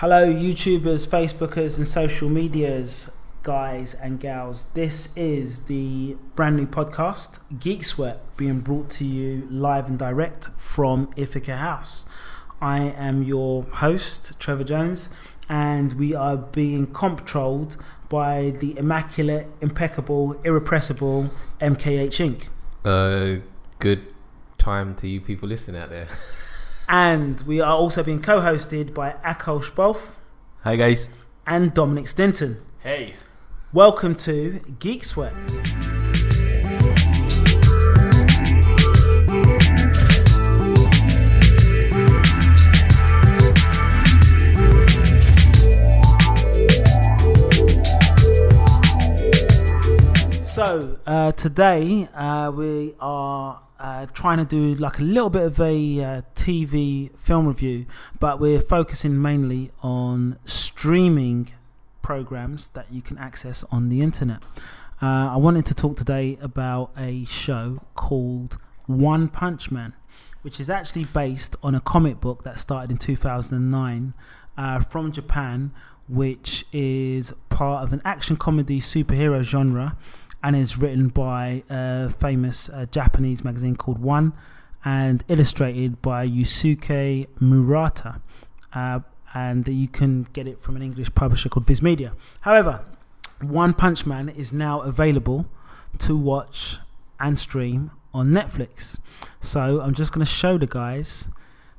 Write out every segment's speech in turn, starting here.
Hello, YouTubers, Facebookers, and social medias, guys and gals. This is the brand new podcast, Geek Sweat, being brought to you live and direct from Ithaca House. I am your host, Trevor Jones, and we are being controlled by the immaculate, impeccable, irrepressible MKH Inc. Uh, good time to you people listening out there. And we are also being co hosted by Akash Bolf Hi guys. and Dominic Stinton. Hey. Welcome to Geek Sweat. So uh, today uh, we are uh, trying to do like a little bit of a uh, TV film review, but we're focusing mainly on streaming programs that you can access on the internet. Uh, I wanted to talk today about a show called One Punch Man, which is actually based on a comic book that started in 2009 uh, from Japan, which is part of an action comedy superhero genre and is written by a famous uh, Japanese magazine called One and illustrated by Yusuke Murata. Uh, and you can get it from an English publisher called Viz Media. However, One Punch Man is now available to watch and stream on Netflix. So I'm just going to show the guys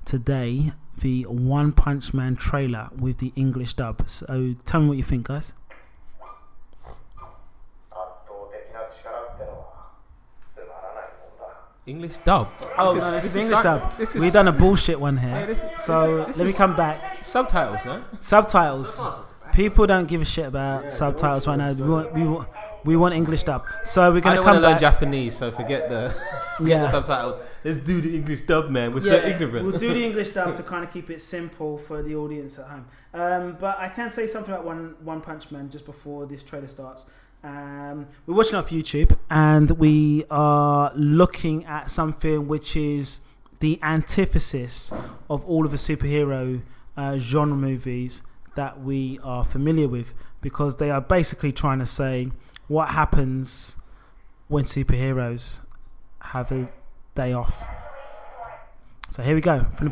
today the One Punch Man trailer with the English dub. So tell me what you think, guys. English dub. Oh, no, this is English si- dub. This is We've done a bullshit one here. Hey, this is- so this let me is- come back. Subtitles, man. Subtitles. People don't give a shit about subtitles right now. We want, we want, we want English dub. So we're I gonna don't want come to learn back. Japanese, so forget the, forget Yeah. the subtitles. Let's do the English dub, man. We're so ignorant. We'll do the English dub to kind of keep it simple for the audience at home. Um, but I can say something about One One Punch Man just before this trailer starts. Um, we're watching off YouTube and we are looking at something which is the antithesis of all of the superhero uh, genre movies that we are familiar with because they are basically trying to say what happens when superheroes have a day off. So here we go from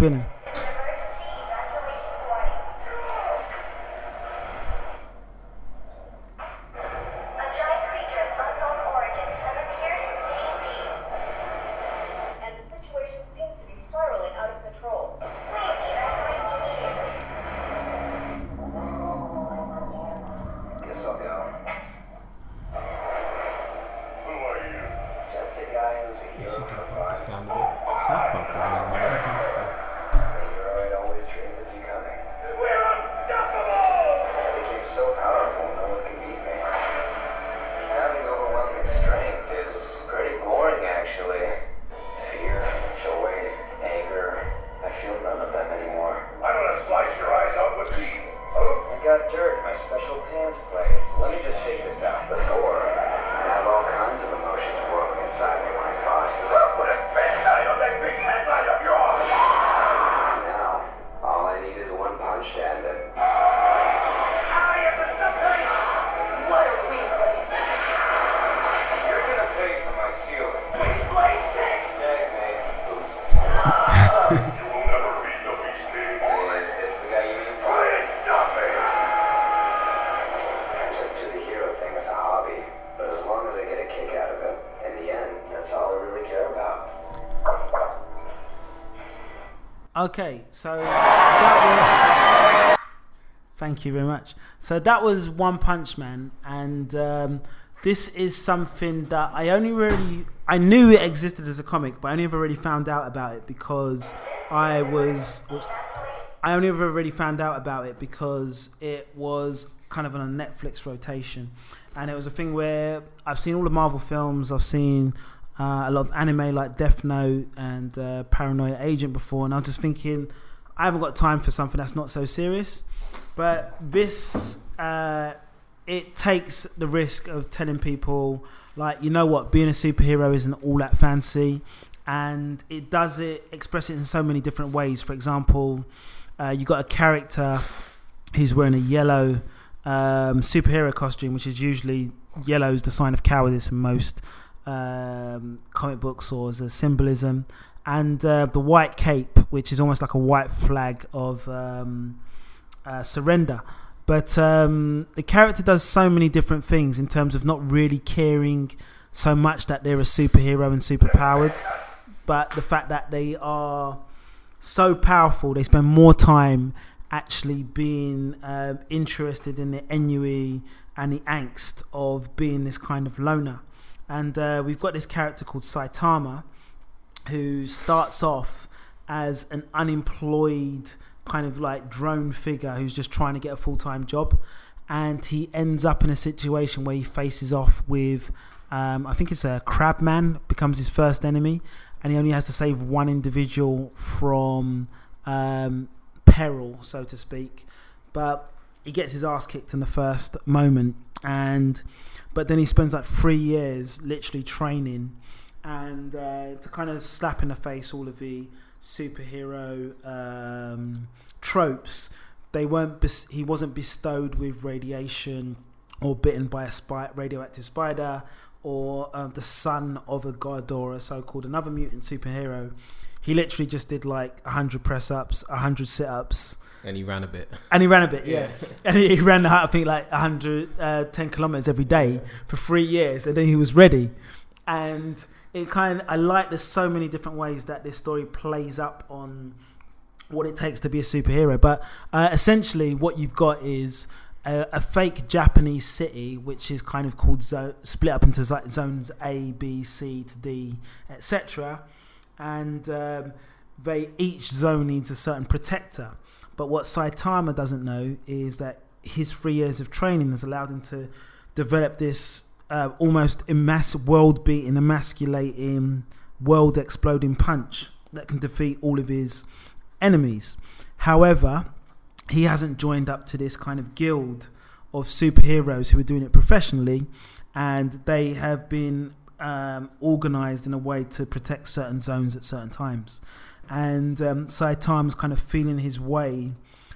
Okay, so was. Thank you very much. So that was One Punch Man, and um, this is something that I only really I knew it existed as a comic, but I only ever really found out about it because I was. Oops, I only ever really found out about it because it was kind of on a Netflix rotation, and it was a thing where I've seen all the Marvel films, I've seen uh, a lot of anime like Death Note and uh, Paranoia Agent before, and I was just thinking I haven't got time for something that's not so serious. But this, uh, it takes the risk of telling people, like, you know what, being a superhero isn't all that fancy. And it does it, express it in so many different ways. For example, uh, you got a character who's wearing a yellow um, superhero costume, which is usually yellow is the sign of cowardice in most um, comic books or as a symbolism, and uh, the white cape, which is almost like a white flag of um, uh, surrender. But um, the character does so many different things in terms of not really caring so much that they're a superhero and superpowered, but the fact that they are so powerful, they spend more time actually being um, interested in the ennui and the angst of being this kind of loner. And uh, we've got this character called Saitama, who starts off as an unemployed kind of like drone figure who's just trying to get a full time job. And he ends up in a situation where he faces off with, um, I think it's a crabman, becomes his first enemy. And he only has to save one individual from um, peril, so to speak. But he gets his ass kicked in the first moment. And but then he spends like three years literally training and uh, to kind of slap in the face all of the superhero um, tropes. They weren't. Bes- he wasn't bestowed with radiation or bitten by a spy- radioactive spider or um, the son of a god or a so-called another mutant superhero. He literally just did like hundred press ups, hundred sit ups, And he ran a bit. and he ran a bit, yeah. Yeah. And he, he ran, I think, like 110 kilometers every day for three years, and then he was ready. And it kind of, I like there's so many different ways that this story plays up on what it takes to be a superhero. But uh, essentially, what you've got is a, a fake Japanese city, which is kind of called zo- split up into zo- zones A, B, C to D, etc. And um, they each zone needs a certain protector. But what Saitama doesn't know is that his three years of training has allowed him to develop this uh, almost emas- world beating, emasculating, world exploding punch that can defeat all of his enemies. However, he hasn't joined up to this kind of guild of superheroes who are doing it professionally, and they have been um, organized in a way to protect certain zones at certain times. And um, Saitama's kind of feeling his way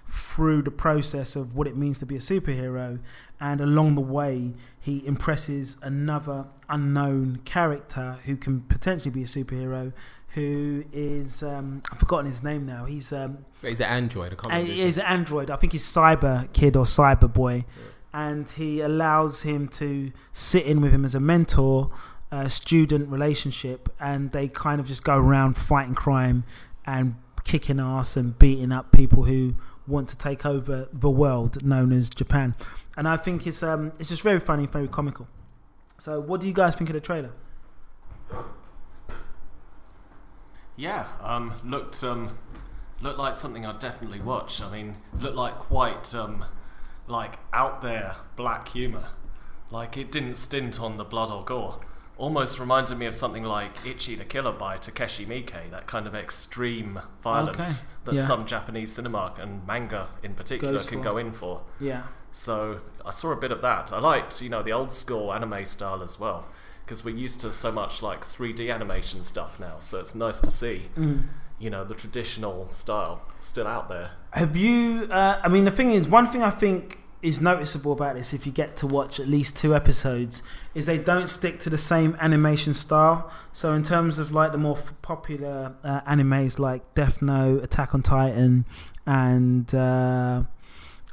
through the process of what it means to be a superhero, and along the way, he impresses another unknown character who can potentially be a superhero. Who is um, I've forgotten his name now. He's um, He's an android. I can't and remember. he is an android. I think he's Cyber Kid or Cyber Boy, and he allows him to sit in with him as a mentor, uh, student relationship, and they kind of just go around fighting crime and kicking ass and beating up people who want to take over the world known as Japan. And I think it's um it's just very funny, very comical. So, what do you guys think of the trailer? Yeah, um, looked um, looked like something I'd definitely watch. I mean, looked like quite um, like out there black humor. Like it didn't stint on the blood or gore. Almost reminded me of something like Ichi the Killer by Takeshi Miike, that kind of extreme violence Okay, that yeah. some Japanese cinema and manga in particular Goes can for. go in for. Yeah, So I saw a bit of that. I liked, you know, the old school anime style as well, because we're used to so much like 3D animation stuff now. So it's nice to see, you know, the traditional style still out there. Have you? Uh, I mean, the thing is, one thing I think is noticeable about this, if you get to watch at least two episodes, is they don't stick to the same animation style. So, in terms of like the more popular uh, animes like Death Note, Attack on Titan, and uh,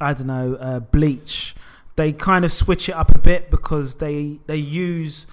I don't know, uh, Bleach, they kind of switch it up a bit because they they use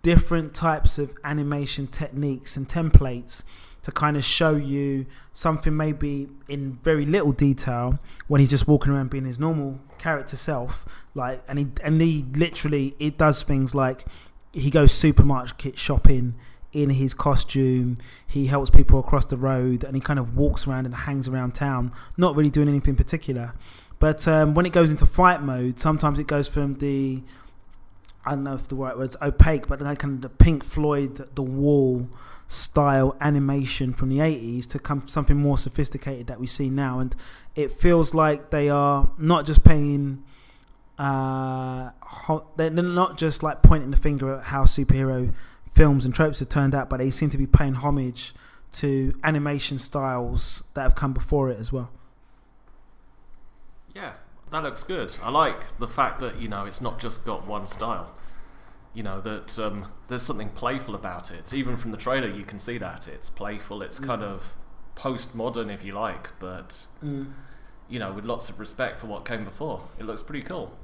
different types of animation techniques and templates to kind of show you something maybe in very little detail when he's just walking around being his normal character self like and he and he literally it does things like he goes supermarket shopping in his costume he helps people across the road and he kind of walks around and hangs around town not really doing anything particular. But um, when it goes into fight mode sometimes it goes from the I don't know if the right word's opaque, but like kind of the Pink Floyd, the Wall style animation from the 80s to come something more sophisticated that we see now. And it feels like they are not just paying, uh, they're not just like pointing the finger at how superhero films and tropes have turned out, but they seem to be paying homage to animation styles that have come before it as well. Yeah, that looks good. I like the fact that you know it's not just got one style. You know that um, there's something playful about it. Even from the trailer, you can see that it's playful. It's kind of postmodern, if you like, but you know with lots of respect for what came before. It looks pretty cool.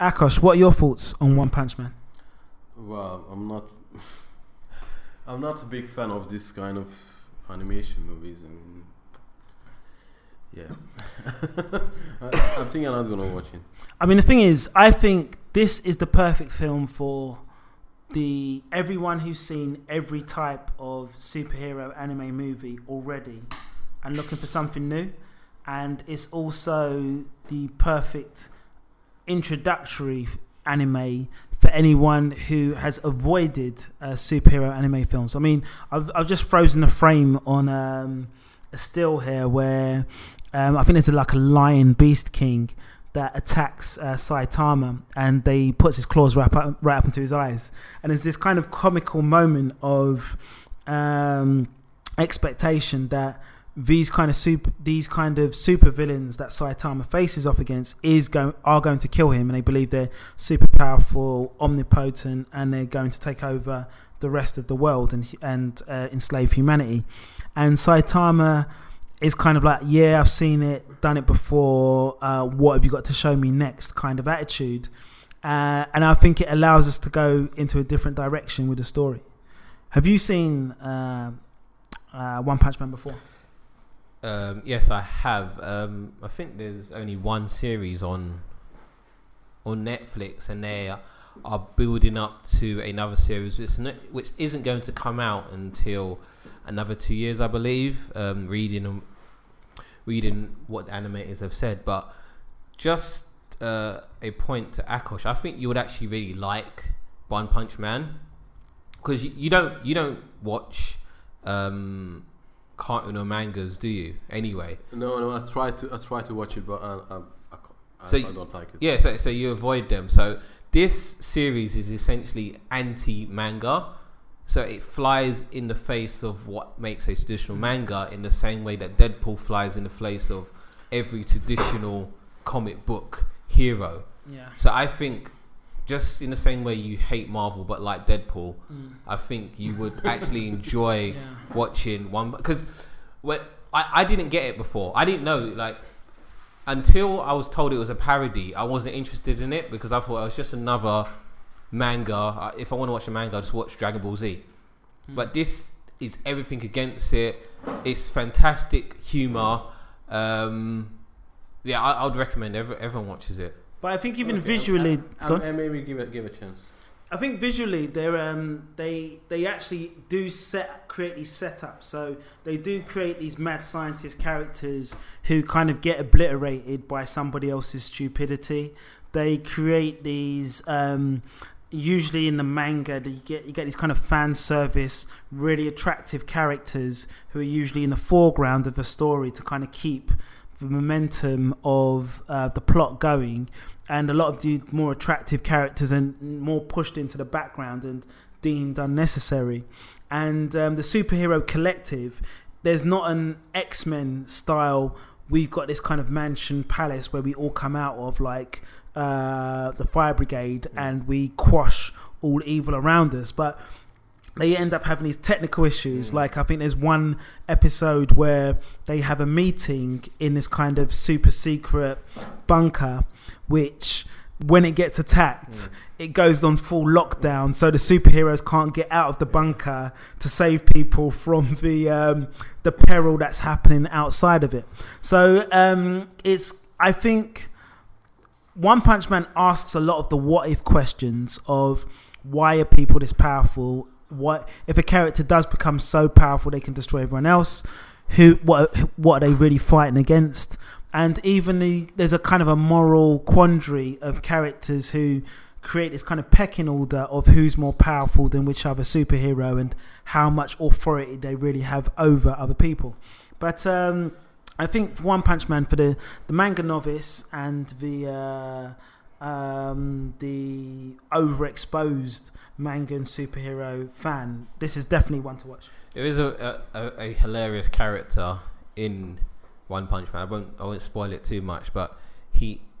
Akash, what are your thoughts on One Punch Man? Well, I'm not. I'm not a big fan of this kind of animation movies, and yeah, I, I'm thinking I'm not gonna watch it. I mean, the thing is, I think this is the perfect film for the everyone who's seen every type of superhero anime movie already and looking for something new. And it's also the perfect introductory anime for anyone who has avoided uh, superhero anime films. I mean, I've, I've just frozen a frame on um, a still here where um, I think there's a, like a lion beast king that attacks uh, Saitama and they puts his claws right up, right up into his eyes. And there's this kind of comical moment of um, expectation that these kind of super these kind of super villains that Saitama faces off against is going are going to kill him and they believe they're super powerful, omnipotent and they're going to take over the rest of the world and and uh, enslave humanity. And Saitama is kind of like, yeah, I've seen it, done it before. Uh, what have you got to show me next? Kind of attitude, uh, and I think it allows us to go into a different direction with the story. Have you seen uh, uh, One Punch Man before? Um, yes, I have. Um, I think there's only one series on on Netflix, and they are building up to another series, which, which isn't going to come out until another two years, I believe. Um, reading reading what the animators have said, but just uh, a point to Akosh, I think you would actually really like One Punch Man because you, you don't you don't watch um, cartoon or mangas, do you? Anyway, No, no, I try to, I try to watch it, but I, I, I, can't- So I don't like it. yeah. So so you avoid them. So this series is essentially anti-manga. So it flies in the face of what makes a traditional manga in the same way that Deadpool flies in the face of every traditional comic book hero. Yeah. So I think just in the same way you hate Marvel but like Deadpool, mm. I think you would actually enjoy watching one because when I, I didn't get it before. I didn't know like until I was told it was a parody, I wasn't interested in it because I thought it was just another manga. If I want to watch a manga, I just watch Dragon Ball Z. But this is everything against it. It's fantastic humor. Um, yeah, I, I would recommend every, everyone watches it. But I think even Okay, visually, I, go on. I, I maybe give it, give it a chance. I think visually they're um they they actually do set create these setups. So they do create these mad scientist characters who kind of get obliterated by somebody else's stupidity. They create these um usually in the manga that you get you get these kind of fan service really attractive characters who are usually in the foreground of the story to kind of keep the momentum of uh, the plot going and a lot of the more attractive characters and more pushed into the background and deemed unnecessary. And um, the superhero collective, there's not an X Men style. We've got this kind of mansion palace where we all come out of, like uh, the fire brigade, and we quash all evil around us. But they end up having these technical issues. Like I think there's one episode where they have a meeting in this kind of super secret bunker, which when it gets attacked, it goes on full lockdown, so the superheroes can't get out of the bunker to save people from the um, the peril that's happening outside of it. So um, it's I think one Punch Man asks a lot of the what if questions of why are people this powerful? What if a character does become so powerful they can destroy everyone else? Who what what are they really fighting against? And even the, there's a kind of a moral quandary of characters who create this kind of pecking order of who's more powerful than which other superhero and how much authority they really have over other people. But um, I think One Punch Man for the the manga novice and the uh, um, the overexposed manga and superhero fan, this is definitely one to watch. There is a, a, a, hilarious character in One Punch Man. I won't I won't spoil it too much, but he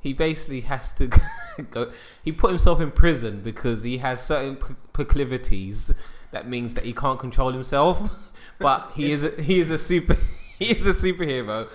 he basically has to go. He put himself in prison because he has certain proclivities. That means that he can't control himself. But he is a, he is a super he is a superhero,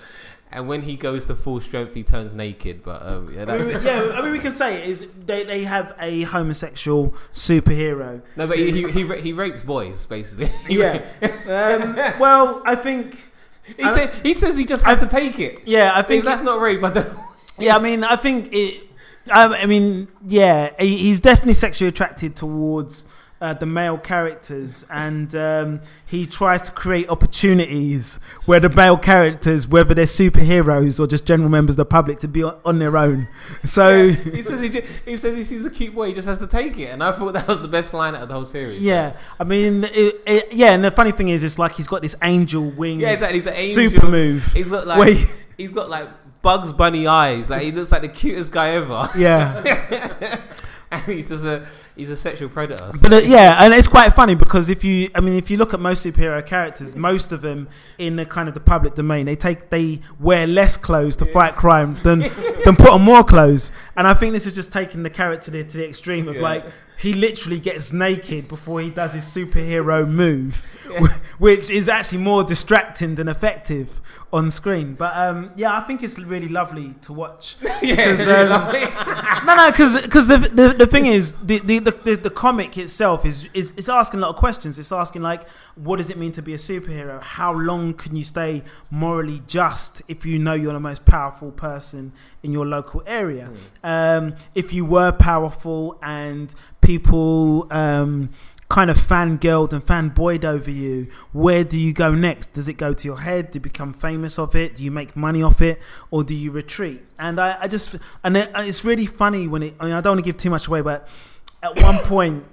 and when he goes to full strength, he turns naked. But um, yeah, I mean, we- yeah, I mean, we can say it is they, they have a homosexual superhero. no, but he, he he he rapes boys basically. He Yeah. um, well, I think. He said he says he just has to take it. Yeah, I I think think that's not rape. I don't. Yeah, I mean, I think it. I, I mean, yeah, he, he's definitely sexually attracted towards uh, the male characters, and um, he tries to create opportunities where the male characters, whether they're superheroes or just general members of the public, to be on, on their own. So. he says he, ju- he says he sees a cute boy, he just has to take it, and I thought that was the best line out of the whole series. Yeah, I mean, it, it, yeah, and the funny thing is, it's like he's got this angel wings, yeah, exactly. He's an angel. super move. He's got like he's got like Bugs Bunny eyes. Like he looks like the cutest guy ever, Yeah, and he's just a he's a sexual predator. So- but uh, yeah, and it's quite funny because if you, I mean, if you look at most superhero characters, most of them in the kind of the public domain, they take they wear less clothes to fight crime than than put on more clothes, and I think this is just taking the character to the, to the extreme of Yeah. like he literally gets naked before he does his superhero move, wh- which is actually more distracting than effective on screen. But um, yeah, I think it's really lovely to watch. yeah, it's um, lovely. no, no, because the, the the thing is the the, the, the comic itself is, is is asking a lot of questions. It's asking like, what does it mean to be a superhero? How long can you stay morally just if you know you're the most powerful person in your local area? Um, if you were powerful and people um, kind of fangirled and fanboyed over you, where do you go next? Does it go to your head? Do you become famous of it? Do you make money off it? Or do you retreat? And I, I just, and it, it's really funny when it, I mean, I don't want to give too much away, but at one point,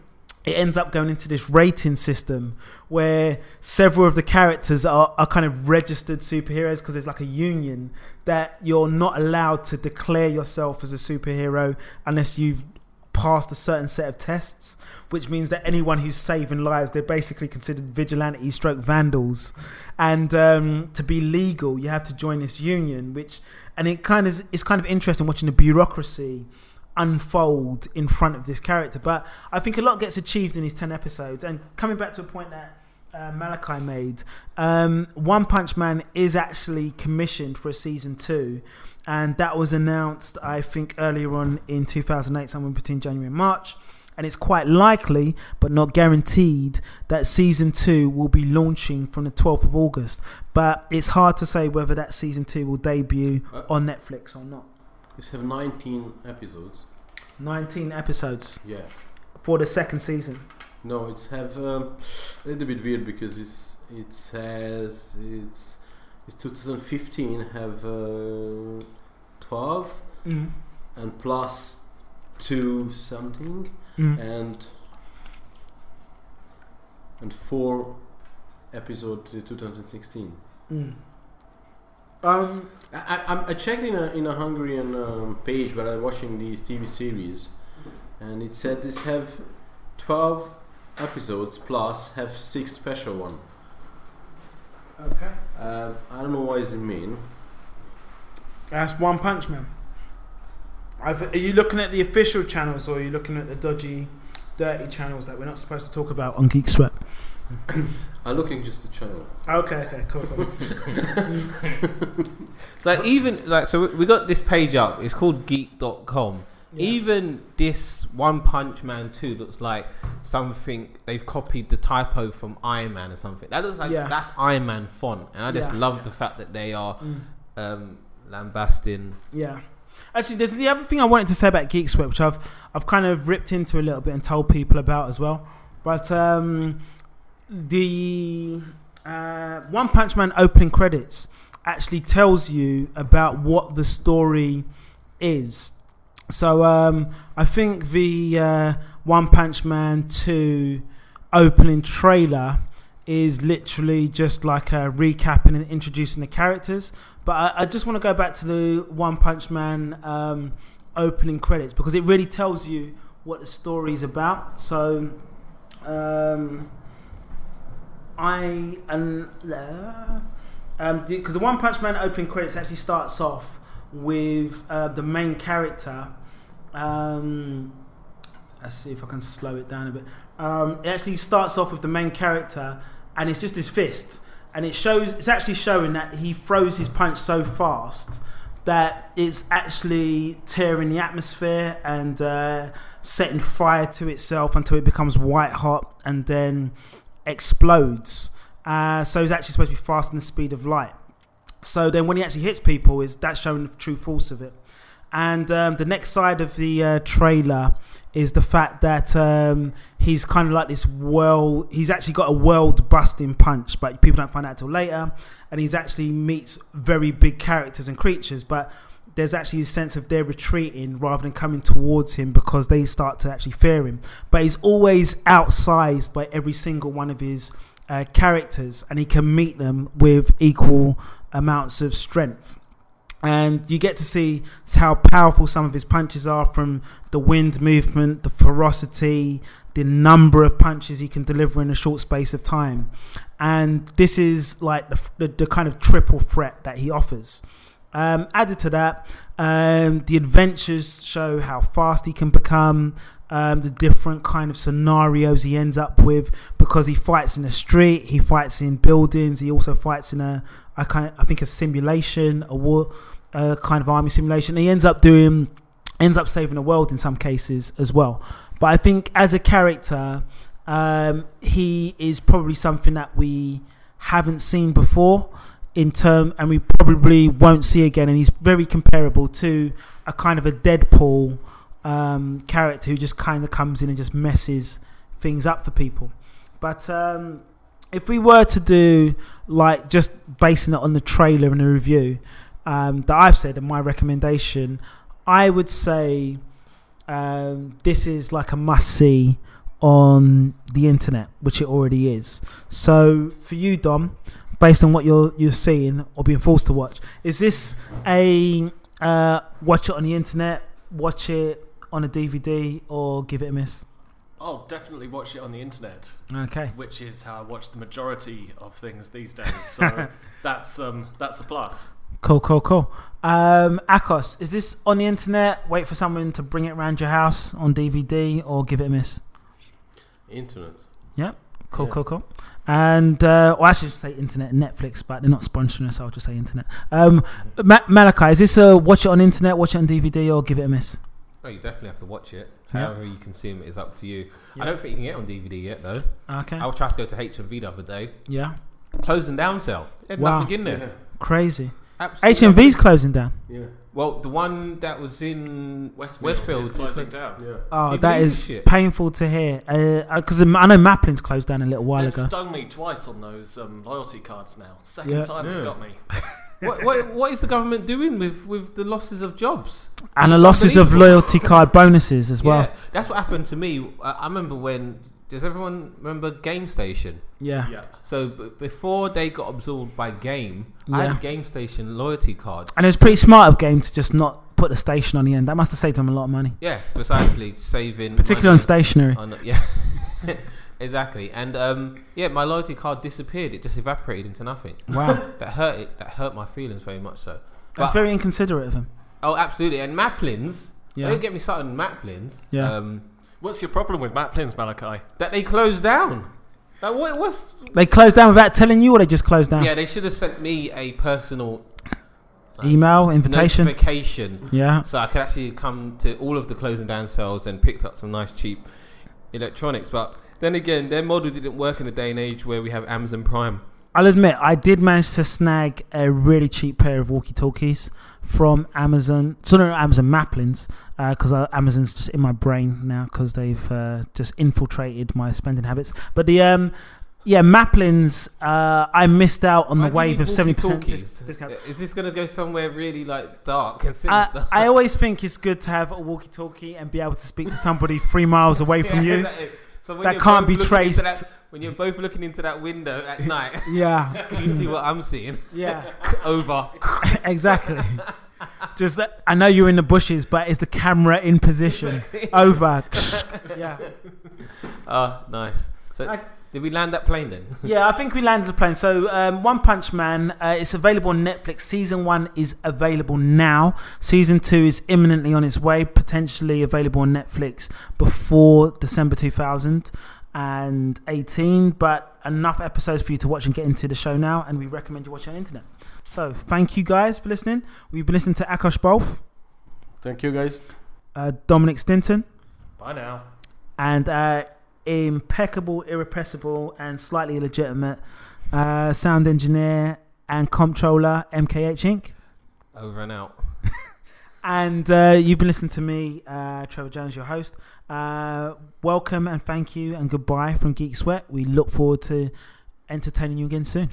it ends up going into this rating system where several of the characters are, are kind of registered superheroes because there's like a union that you're not allowed to declare yourself as a superhero unless you've passed a certain set of tests, which means that anyone who's saving lives, they're basically considered vigilante stroke vandals. And um, to be legal, you have to join this union, which, and it kind of, it's kind of interesting watching the bureaucracy unfold in front of this character. But I think a lot gets achieved in these 10 episodes. And coming back to a point that uh, Malachi made, um, One Punch Man is actually commissioned for a season two. And that was announced, I think, earlier on in 2008, somewhere between January and March. And it's quite likely, but not guaranteed, that season two will be launching from the 12th of August. But it's hard to say whether that season two will debut Uh, on Netflix or not. It's have 19 episodes. 19 episodes Yeah. for the second season. No, it's have um, a little bit weird because it's it says it's it's 2015 have uh, 12 Mm. and plus two something Mm. and and four episode to 2016. Mm. Um, I, I, I'm- checked in a in a Hungarian um, page where I'm watching these TV series, and it said this have 12 episodes plus have six special one. okay. Uh, I don't know what does it mean. That's One Punch Man. I've, are you looking at the official channels or are you looking at the dodgy, dirty channels that we're not supposed to talk about on Geek Sweat? I'm looking just the channel. Okay, okay, cool, cool. So like, even like so we- got this page up. It's called geek.com. Yeah. Even this One Punch Man 2 looks like something they've copied the typo from Iron Man or something. That looks like Yeah. that's Iron Man font. And I just Yeah. love the fact that they are Mm. um, lambasting. Yeah. Actually, there's the other thing I wanted to say about Geek Sweat, which I've I've kind of ripped into a little bit and told people about as well. But um, the uh, One Punch Man opening credits actually tells you about what the story is. So um, I think the uh, One Punch Man two opening trailer is literally just like a recapping and introducing the characters. But I, I just want to go back to the One Punch Man um, opening credits because it really tells you what the story is about. So um, I and um because the One Punch Man opening credits actually starts off with uh, the main character. Um, let's see if I can slow it down a bit. Um, it actually starts off with the main character, and it's just his fist, and it shows. It's actually showing that he throws his punch so fast that it's actually tearing the atmosphere and uh, setting fire to itself until it becomes white hot and then explodes. Uh, so he's actually supposed to be faster than the speed of light. So then when he actually hits people, is that's showing the true force of it. And um, the next side of the uh, trailer is the fact that um, he's kind of like this world. He's actually got a world-busting punch, but people don't find out till later. And he's actually meets very big characters and creatures, but there's actually a sense of they're retreating rather than coming towards him because they start to actually fear him. But he's always outsized by every single one of his uh, characters, and he can meet them with equal amounts of strength and you get to see how powerful some of his punches are from the wind movement, the ferocity, the number of punches he can deliver in a short space of time. And this is like the, the, the kind of triple threat that he offers. Um, added to that, um, the adventures show how fast he can become, um, the different kind of scenarios he ends up with because he fights in the street, he fights in buildings, he also fights in a, a kind of, I think a simulation, a war, a kind of army simulation. He ends up doing, ends up saving the world in some cases as well. But I think as a character, um, he is probably something that we haven't seen before in term, and we probably won't see again. And he's very comparable to a kind of a Deadpool um, character who just kind of comes in and just messes things up for people. But um, if we were to do like just basing it on the trailer and the review um, that I've said and my recommendation, I would say um, this is like a must see on the internet, which it already is. So for you, Dom, based on what you're you're seeing or being forced to watch, is this a uh, watch it on the internet, watch it on a DVD, or give it a miss? Oh, definitely watch it on the internet, Okay. which is how I watch the majority of things these days. So that's um that's a plus. Cool, cool, cool. Um, Akos, is this on the internet? Wait for someone to bring it around your house on DVD, or give it a miss? Internet. Yep. Cool, Yeah. cool, cool. And uh, well, I should say internet and Netflix, but they're not sponsoring us. So I'll just say internet. Um, Ma- Malachi, is this a watch it on internet, watch it on DVD, or give it a miss? Oh, you definitely have to watch it. Yeah. However you consume it is up to you. Yeah. I don't think you can get it on DVD yet though. Okay. I was trying to go to HMV the other day. Yeah. Closing down sale. They had Wow. nothing in there. Yeah. Crazy. Absolutely. HMV's closing down. Yeah. Well, the one that was in Westfield, Westfield is is closing like- down. Yeah. Oh, Can you that believe is this shit? painful to hear. Because I know Maplin's closed down a little while They've ago. stung me twice on those um, loyalty cards now. Second Yeah. time Yeah. they've got me. what, what, what is the government doing with, with the losses of jobs? And the losses of loyalty card bonuses as well. Yeah, that's what happened to me. I, I remember when. Does everyone remember Game Station? Yeah. Yeah. So b- before they got absorbed by Game, I had a Game Station loyalty card. And it was pretty smart of Game to just not put the station on the end. That must have saved them a lot of money, Yeah, precisely saving. particularly money on stationery. on- yeah, exactly. And um, yeah, my loyalty card disappeared. It just evaporated into nothing. Wow. That hurt it. That hurt my feelings very much. So. That's very inconsiderate of him. Oh, absolutely. And Maplins. Yeah. Don't get me started on Maplins. Yeah. Um, What's your problem with Maplins, Malachi? that they closed down. Like, what, what's They closed down without telling you, or they just closed down? Yeah, they should have sent me a personal Email, invitation. notification Yeah. so I could actually come to all of the closing down sales and picked up some nice cheap electronics. But then again, their model didn't work in a day and age where we have Amazon Prime. I'll admit, I did manage to snag a really cheap pair of walkie talkies from Amazon. So, no, Amazon Maplins, because uh, Amazon's just in my brain now because they've uh, just infiltrated my spending habits. But the, um, yeah, Maplins, uh, I missed out on the wave of 70% discount. Is this going to go somewhere really like dark and I, sinister? I always think it's good to have a walkie talkie and be able to speak to somebody three miles away from Yeah, you. exactly. So when That you're can't be traced. that- when you're both looking into that window at night, Yeah, can you see what I'm seeing? yeah. Over. exactly. Just that I know you're in the bushes, but is the camera in position? Over. yeah. Ah, nice. So I- Did we land that plane then? yeah, I think we landed the plane. So, um, One Punch Man, uh, it's available on Netflix. Season one is available now. Season two is imminently on its way, potentially available on Netflix before December 2018. But enough episodes for you to watch and get into the show now, and we recommend you watch it on the internet. So, thank you guys for listening. We've been listening to Akash Bolf, Thank you, guys. uh, Dominic Stinton, Bye now. and uh, impeccable, irrepressible, and slightly illegitimate uh, sound engineer and comptroller MKH Inc. Over and out. And uh, you've been listening to me, uh, Trevor Jones, your host. Uh, welcome and thank you and goodbye from Geek Sweat. We look forward to entertaining you again soon.